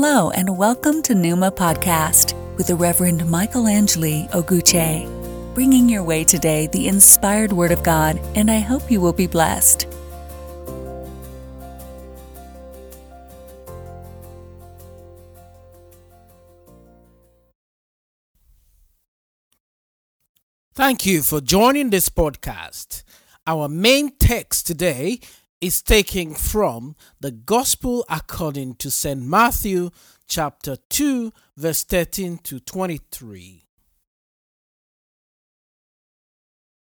Hello, and welcome to Numa Podcast with the Reverend Michael Angeli Oguche, bringing your way today the inspired Word of God, and I hope you will be blessed. Thank you for joining this podcast. Our main text today is taken from the Gospel according to St. Matthew chapter 2 verse 13 to 23.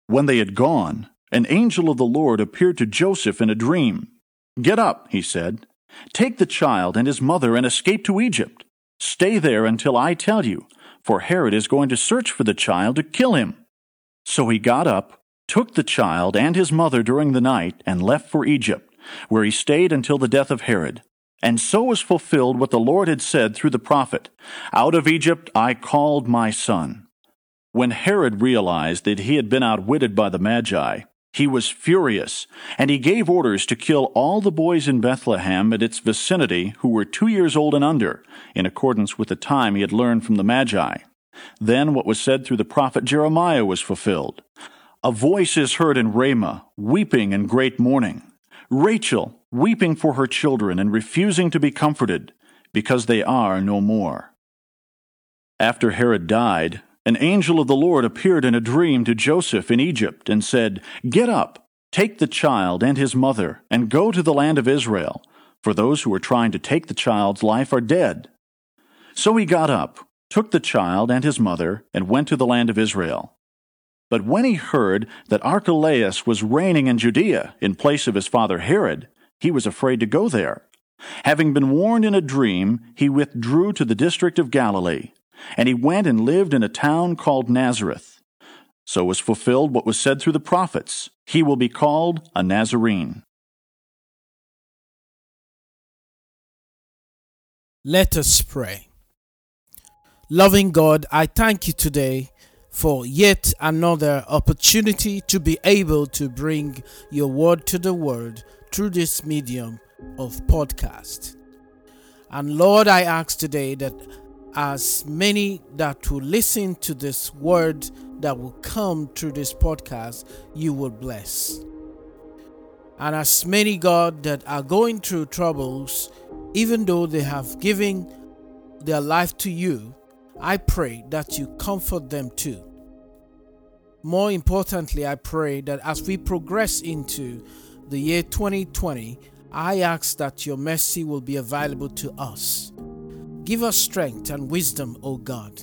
When they had gone, an angel of the Lord appeared to Joseph in a dream. Get up, he said. Take the child and his mother and escape to Egypt. Stay there until I tell you, for Herod is going to search for the child to kill him. So he got up, took the child and his mother during the night, and left for Egypt, where he stayed until the death of Herod. And so was fulfilled what the Lord had said through the prophet Out of Egypt I called my son. When Herod realized that he had been outwitted by the Magi, he was furious, and he gave orders to kill all the boys in Bethlehem and its vicinity who were two years old and under, in accordance with the time he had learned from the Magi. Then what was said through the prophet Jeremiah was fulfilled. A voice is heard in Ramah, weeping in great mourning. Rachel, weeping for her children and refusing to be comforted, because they are no more. After Herod died, an angel of the Lord appeared in a dream to Joseph in Egypt and said, Get up, take the child and his mother, and go to the land of Israel, for those who are trying to take the child's life are dead. So he got up took the child and his mother, and went to the land of Israel. But when he heard that Archelaus was reigning in Judea in place of his father Herod, he was afraid to go there. Having been warned in a dream, he withdrew to the district of Galilee, and he went and lived in a town called Nazareth. So was fulfilled what was said through the prophets He will be called a Nazarene. Let us pray. Loving God, I thank you today for yet another opportunity to be able to bring your word to the world through this medium of podcast. And Lord, I ask today that as many that will listen to this word that will come through this podcast, you will bless. And as many, God, that are going through troubles, even though they have given their life to you, I pray that you comfort them too. More importantly, I pray that as we progress into the year 2020, I ask that your mercy will be available to us. Give us strength and wisdom, O God,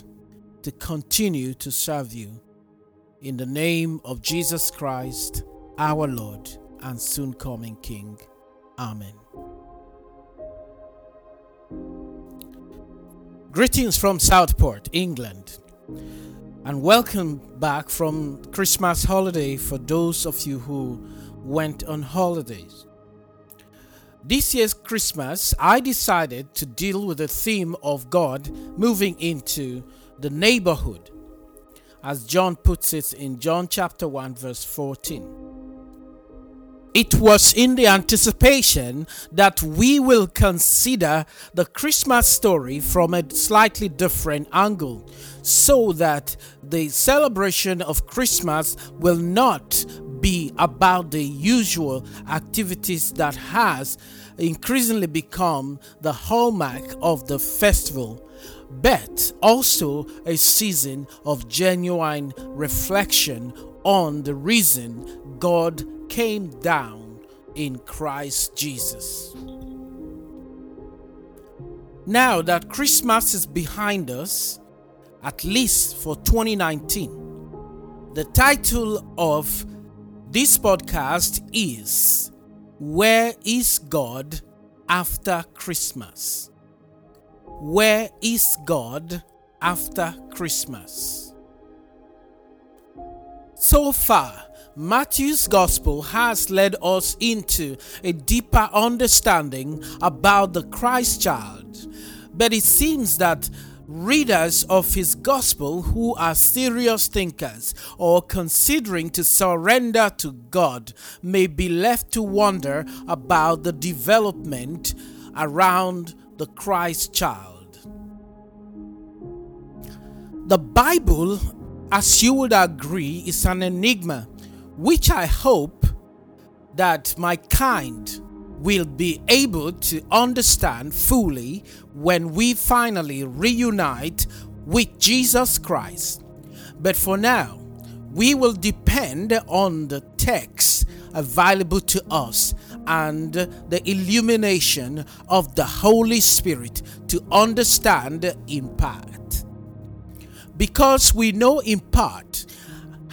to continue to serve you. In the name of Jesus Christ, our Lord and soon coming King. Amen. Greetings from Southport, England, and welcome back from Christmas holiday for those of you who went on holidays. This year's Christmas, I decided to deal with the theme of God moving into the neighborhood, as John puts it in John chapter 1, verse 14. It was in the anticipation that we will consider the Christmas story from a slightly different angle so that the celebration of Christmas will not be about the usual activities that has increasingly become the hallmark of the festival but also a season of genuine reflection on the reason God came down in Christ Jesus. Now that Christmas is behind us, at least for 2019, the title of This podcast is Where is God After Christmas? Where is God After Christmas? So far, Matthew's Gospel has led us into a deeper understanding about the Christ child, but it seems that readers of his gospel who are serious thinkers or considering to surrender to God may be left to wonder about the development around the Christ child. The Bible, as you would agree, is an enigma which I hope that my kind will be able to understand fully when we finally reunite with Jesus Christ. But for now, we will depend on the text available to us and the illumination of the Holy Spirit to understand in part. Because we know in part,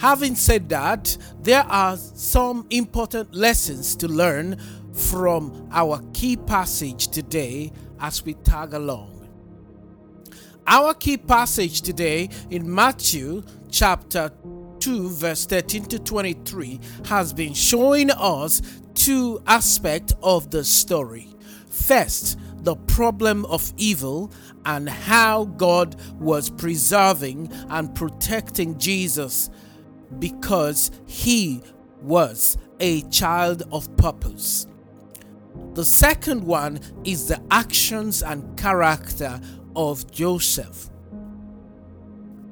having said that, there are some important lessons to learn from our key passage today as we tag along. Our key passage today in Matthew chapter 2, verse 13 to 23, has been showing us two aspects of the story. First, the problem of evil and how God was preserving and protecting Jesus because he was a child of purpose. The second one is the actions and character of Joseph.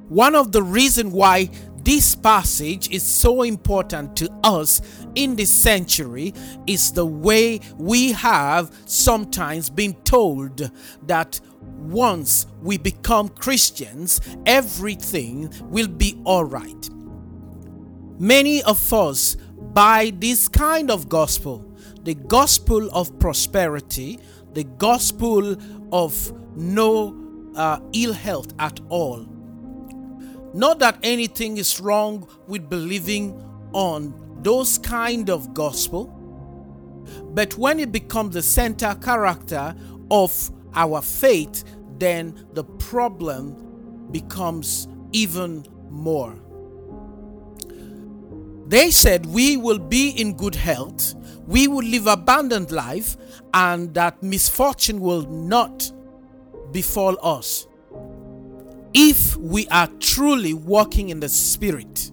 One of the reasons why this passage is so important to us in this century is the way we have sometimes been told that once we become Christians, everything will be alright. Many of us buy this kind of gospel the gospel of prosperity, the gospel of no uh, ill health at all. Not that anything is wrong with believing on those kind of gospel, but when it becomes the center character of our faith, then the problem becomes even more. They said we will be in good health. We will live abundant life and that misfortune will not befall us. If we are truly walking in the spirit.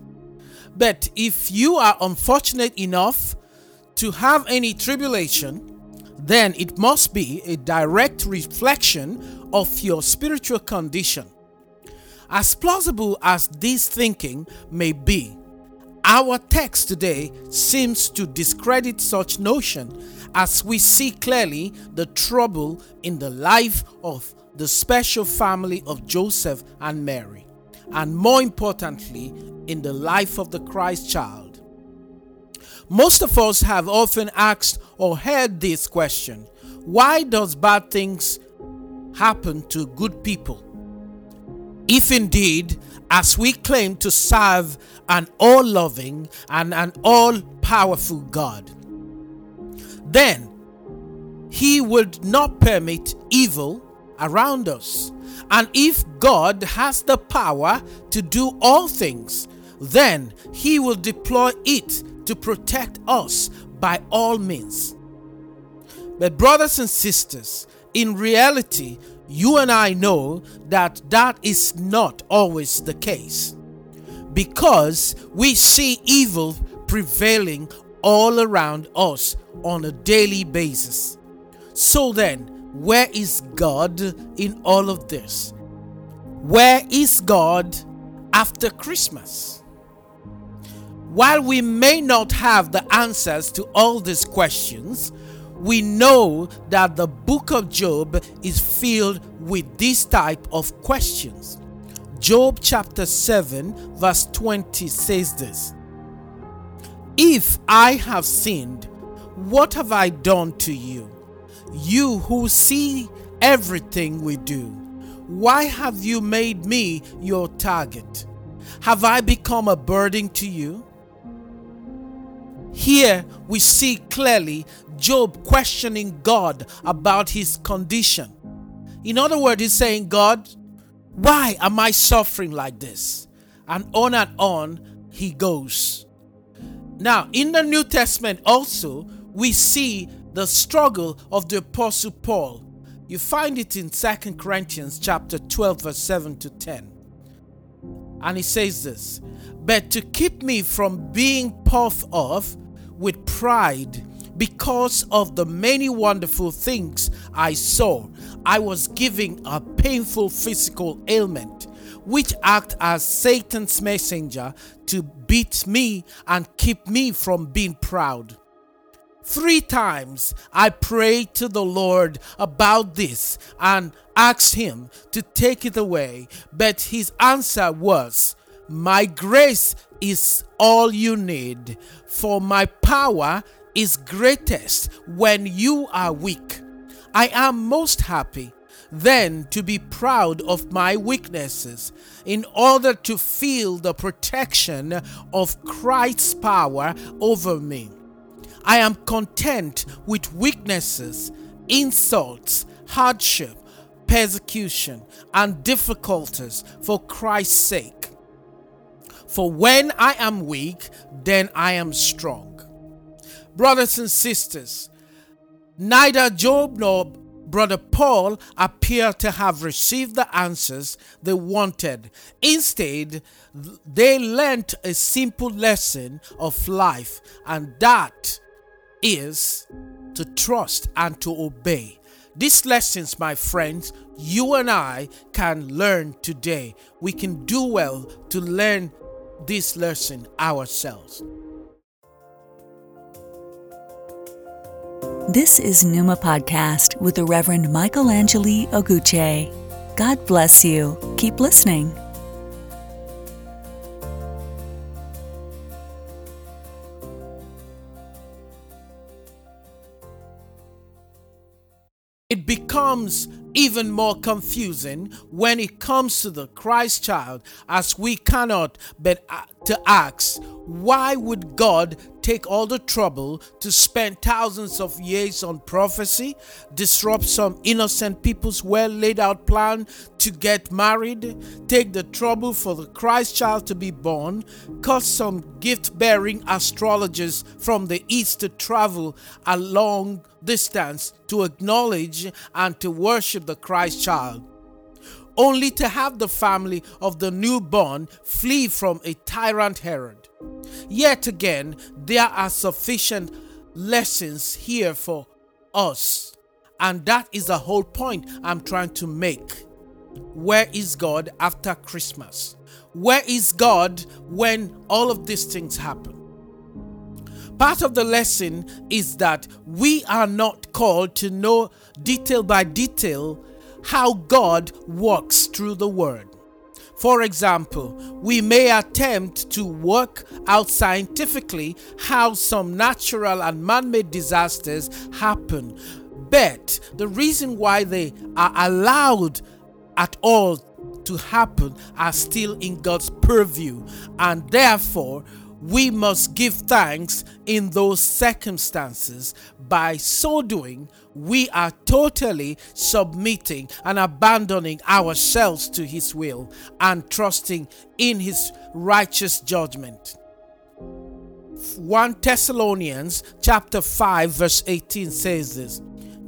But if you are unfortunate enough to have any tribulation then it must be a direct reflection of your spiritual condition. As plausible as this thinking may be our text today seems to discredit such notion as we see clearly the trouble in the life of the special family of Joseph and Mary, and more importantly, in the life of the Christ child. Most of us have often asked or heard this question why does bad things happen to good people? If indeed, as we claim to serve an all loving and an all powerful God, then He would not permit evil around us. And if God has the power to do all things, then He will deploy it to protect us by all means. But, brothers and sisters, in reality, you and I know that that is not always the case because we see evil prevailing all around us on a daily basis. So then, where is God in all of this? Where is God after Christmas? While we may not have the answers to all these questions, we know that the book of Job is filled with this type of questions. Job chapter 7, verse 20 says this If I have sinned, what have I done to you? You who see everything we do, why have you made me your target? Have I become a burden to you? Here we see clearly Job questioning God about his condition. In other words, he's saying, God, why am I suffering like this? And on and on he goes. Now, in the New Testament also, we see the struggle of the apostle Paul. You find it in 2 Corinthians chapter 12 verse 7 to 10. And he says this, but to keep me from being puffed off with pride because of the many wonderful things I saw, I was giving a painful physical ailment, which act as Satan's messenger to beat me and keep me from being proud. Three times I prayed to the Lord about this and asked Him to take it away, but His answer was, My grace is all you need, for my power is greatest when you are weak. I am most happy then to be proud of my weaknesses in order to feel the protection of Christ's power over me. I am content with weaknesses, insults, hardship, persecution, and difficulties for Christ's sake. For when I am weak, then I am strong. Brothers and sisters, neither Job nor Brother Paul appear to have received the answers they wanted. Instead, they learnt a simple lesson of life, and that is to trust and to obey. These lessons, my friends, you and I can learn today. We can do well to learn this lesson ourselves. This is Numa Podcast with the Reverend Michael Angeli Oguche. God bless you. Keep listening. It becomes even more confusing when it comes to the Christ child, as we cannot but to ask, why would God take all the trouble to spend thousands of years on prophecy, disrupt some innocent people's well laid out plan to get married, take the trouble for the Christ child to be born, cause some gift bearing astrologers from the east to travel a long distance to acknowledge and to worship the Christ child? only to have the family of the newborn flee from a tyrant Herod. Yet again, there are sufficient lessons here for us. And that is the whole point I'm trying to make. Where is God after Christmas? Where is God when all of these things happen? Part of the lesson is that we are not called to know detail by detail how God works through the Word. For example, we may attempt to work out scientifically how some natural and man made disasters happen, but the reason why they are allowed at all to happen are still in God's purview, and therefore we must give thanks in those circumstances. By so doing, we are totally submitting and abandoning ourselves to His will and trusting in His righteous judgment. 1 Thessalonians chapter 5 verse 18 says this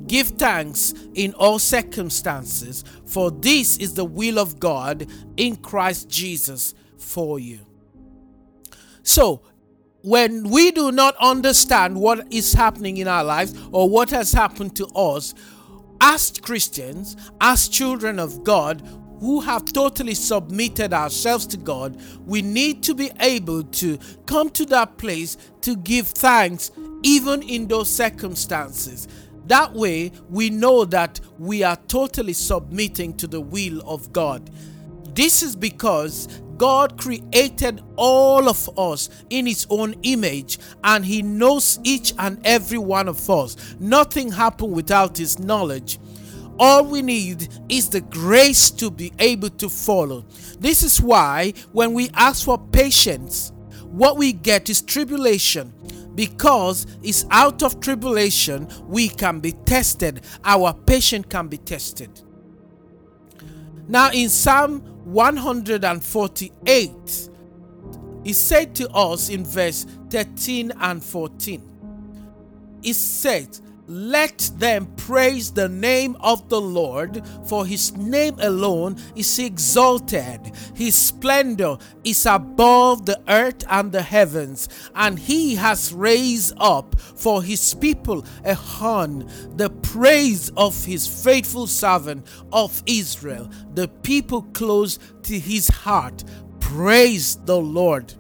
Give thanks in all circumstances, for this is the will of God in Christ Jesus for you. So, when we do not understand what is happening in our lives or what has happened to us, as Christians, as children of God, who have totally submitted ourselves to God, we need to be able to come to that place to give thanks even in those circumstances. That way, we know that we are totally submitting to the will of God. This is because God created all of us in His own image and He knows each and every one of us. Nothing happened without His knowledge. All we need is the grace to be able to follow. This is why when we ask for patience, what we get is tribulation. because it's out of tribulation we can be tested. Our patience can be tested. Now, in Psalm 148, he said to us in verse 13 and 14, He said, let them praise the name of the Lord, for his name alone is exalted. His splendor is above the earth and the heavens, and he has raised up for his people a horn, the praise of his faithful servant of Israel, the people close to his heart. Praise the Lord.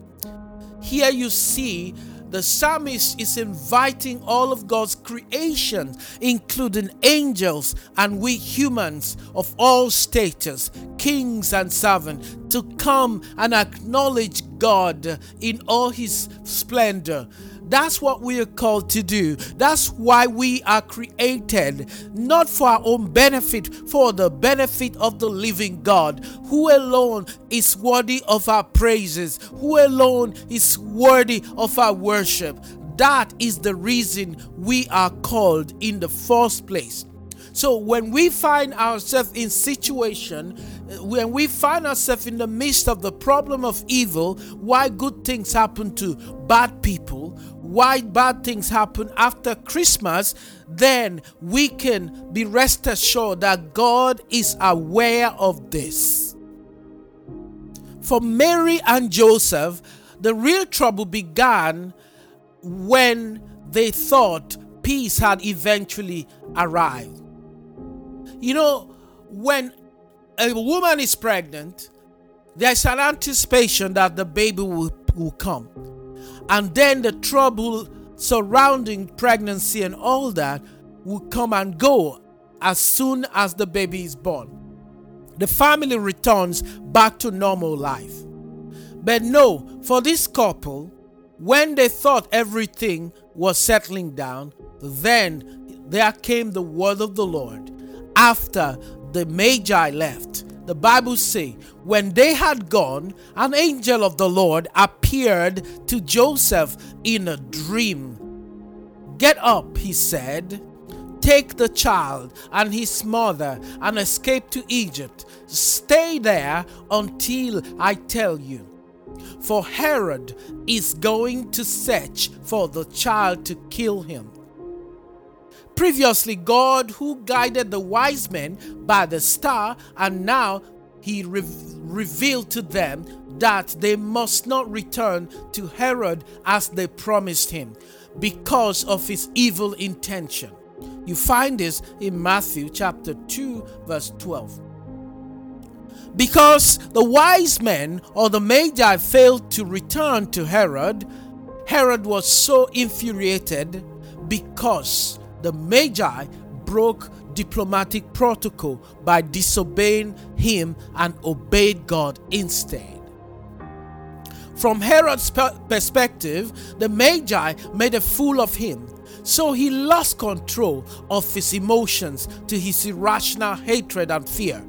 Here you see the psalmist is inviting all of God's creation, including angels and we humans of all status, kings and servants, to come and acknowledge God in all his splendor. That's what we are called to do. That's why we are created, not for our own benefit, for the benefit of the living God, who alone is worthy of our praises, who alone is worthy of our worship. That is the reason we are called in the first place. So when we find ourselves in situation, uh, when we find ourselves in the midst of the problem of evil, why good things happen to bad people, why bad things happen after Christmas, then we can be rest assured that God is aware of this. For Mary and Joseph, the real trouble began when they thought peace had eventually arrived. You know, when a woman is pregnant, there's an anticipation that the baby will, will come. And then the trouble surrounding pregnancy and all that will come and go as soon as the baby is born. The family returns back to normal life. But no, for this couple, when they thought everything was settling down, then there came the word of the Lord after the Magi left, the Bible say, when they had gone, an angel of the Lord appeared to Joseph in a dream. Get up, he said. Take the child and his mother and escape to Egypt. Stay there until I tell you. For Herod is going to search for the child to kill him. Previously, God, who guided the wise men by the star, and now he re- revealed to them that they must not return to Herod as they promised him because of his evil intention. You find this in Matthew chapter 2, verse 12. Because the wise men or the Magi failed to return to Herod, Herod was so infuriated because the Magi broke diplomatic protocol by disobeying him and obeyed God instead. From Herod's perspective, the Magi made a fool of him, so he lost control of his emotions to his irrational hatred and fear.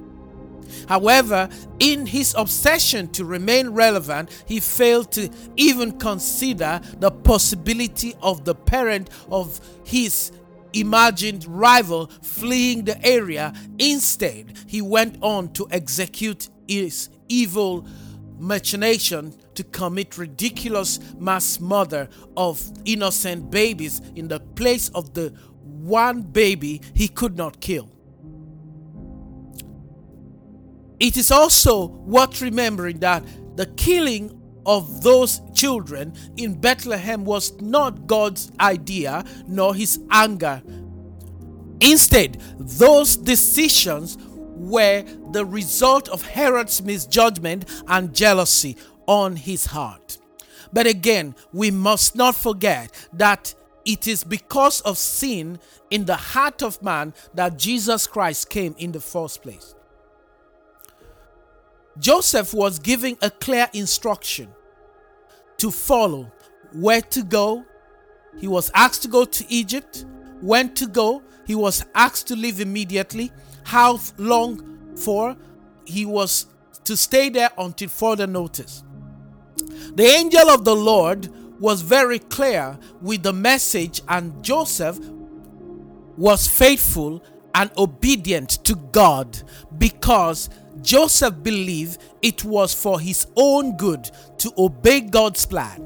However, in his obsession to remain relevant, he failed to even consider the possibility of the parent of his imagined rival fleeing the area. Instead, he went on to execute his evil machination to commit ridiculous mass murder of innocent babies in the place of the one baby he could not kill. It is also worth remembering that the killing of those children in Bethlehem was not God's idea nor his anger. Instead, those decisions were the result of Herod's misjudgment and jealousy on his heart. But again, we must not forget that it is because of sin in the heart of man that Jesus Christ came in the first place. Joseph was giving a clear instruction to follow where to go. He was asked to go to Egypt, when to go. He was asked to leave immediately. How long for? He was to stay there until further notice. The angel of the Lord was very clear with the message, and Joseph was faithful and obedient to God because Joseph believed it was for his own good to obey God's plan.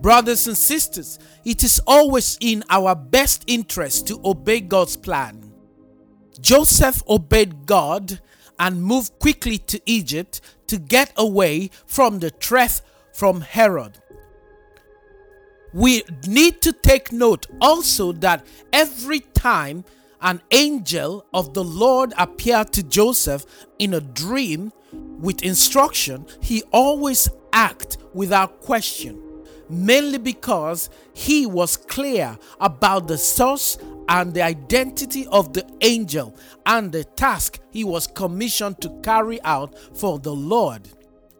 Brothers and sisters, it is always in our best interest to obey God's plan. Joseph obeyed God and moved quickly to Egypt to get away from the threat from Herod. We need to take note also that every time an angel of the Lord appeared to Joseph in a dream with instruction, he always acted without question, mainly because he was clear about the source and the identity of the angel and the task he was commissioned to carry out for the Lord.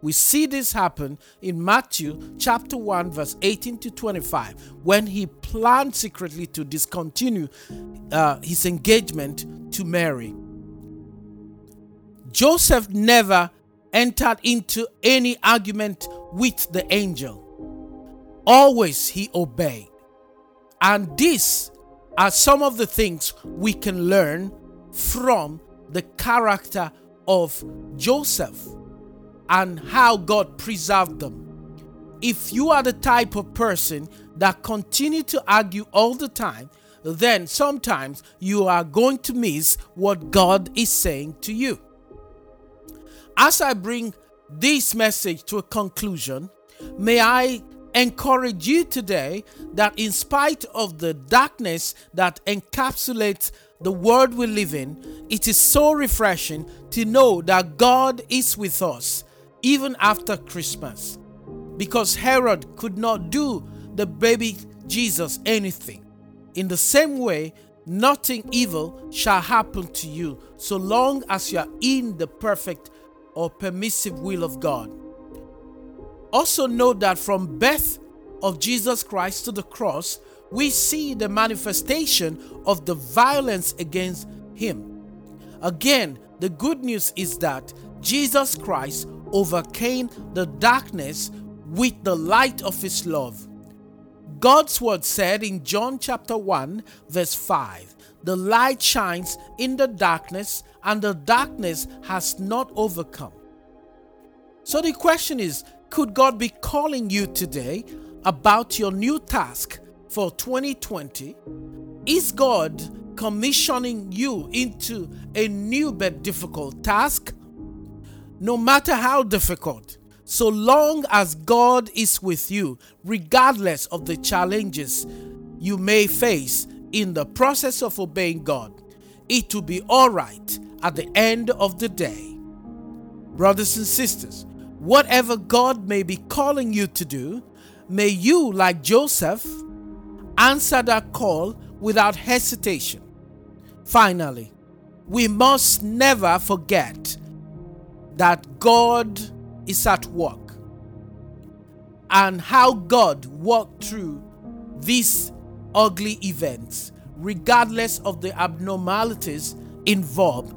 We see this happen in Matthew chapter 1, verse 18 to 25, when he planned secretly to discontinue uh, his engagement to Mary. Joseph never entered into any argument with the angel. Always he obeyed. And these are some of the things we can learn from the character of Joseph and how God preserved them. If you are the type of person that continue to argue all the time, then sometimes you are going to miss what God is saying to you. As I bring this message to a conclusion, may I encourage you today that in spite of the darkness that encapsulates the world we live in, it is so refreshing to know that God is with us even after Christmas because Herod could not do the baby Jesus anything. In the same way, nothing evil shall happen to you so long as you are in the perfect or permissive will of God. Also note that from birth of Jesus Christ to the cross, we see the manifestation of the violence against him. Again, the good news is that Jesus Christ overcame the darkness with the light of his love. God's word said in John chapter 1, verse 5 The light shines in the darkness, and the darkness has not overcome. So the question is could God be calling you today about your new task for 2020? Is God commissioning you into a new but difficult task? No matter how difficult, so long as God is with you, regardless of the challenges you may face in the process of obeying God, it will be all right at the end of the day. Brothers and sisters, whatever God may be calling you to do, may you, like Joseph, answer that call without hesitation. Finally, we must never forget that God is at work and how God walked through these ugly events, regardless of the abnormalities involved.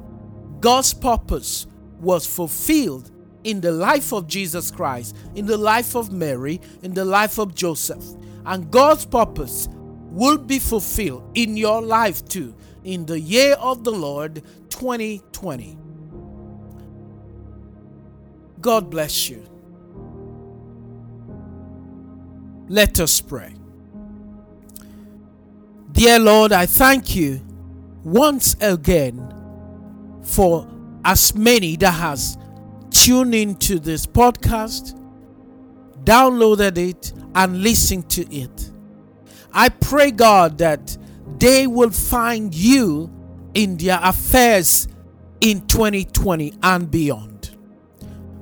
God's purpose was fulfilled in the life of Jesus Christ, in the life of Mary, in the life of Joseph. And God's purpose will be fulfilled in your life too in the year of the Lord 2020. God bless you. Let us pray. Dear Lord, I thank you once again for as many that has tuned into this podcast, downloaded it, and listened to it. I pray, God, that they will find you in their affairs in 2020 and beyond.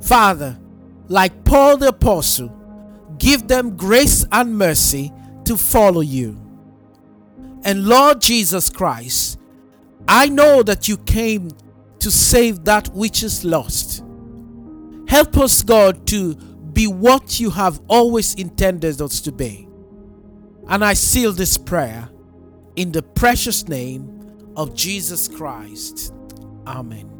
Father, like Paul the Apostle, give them grace and mercy to follow you. And Lord Jesus Christ, I know that you came to save that which is lost. Help us, God, to be what you have always intended us to be. And I seal this prayer in the precious name of Jesus Christ. Amen.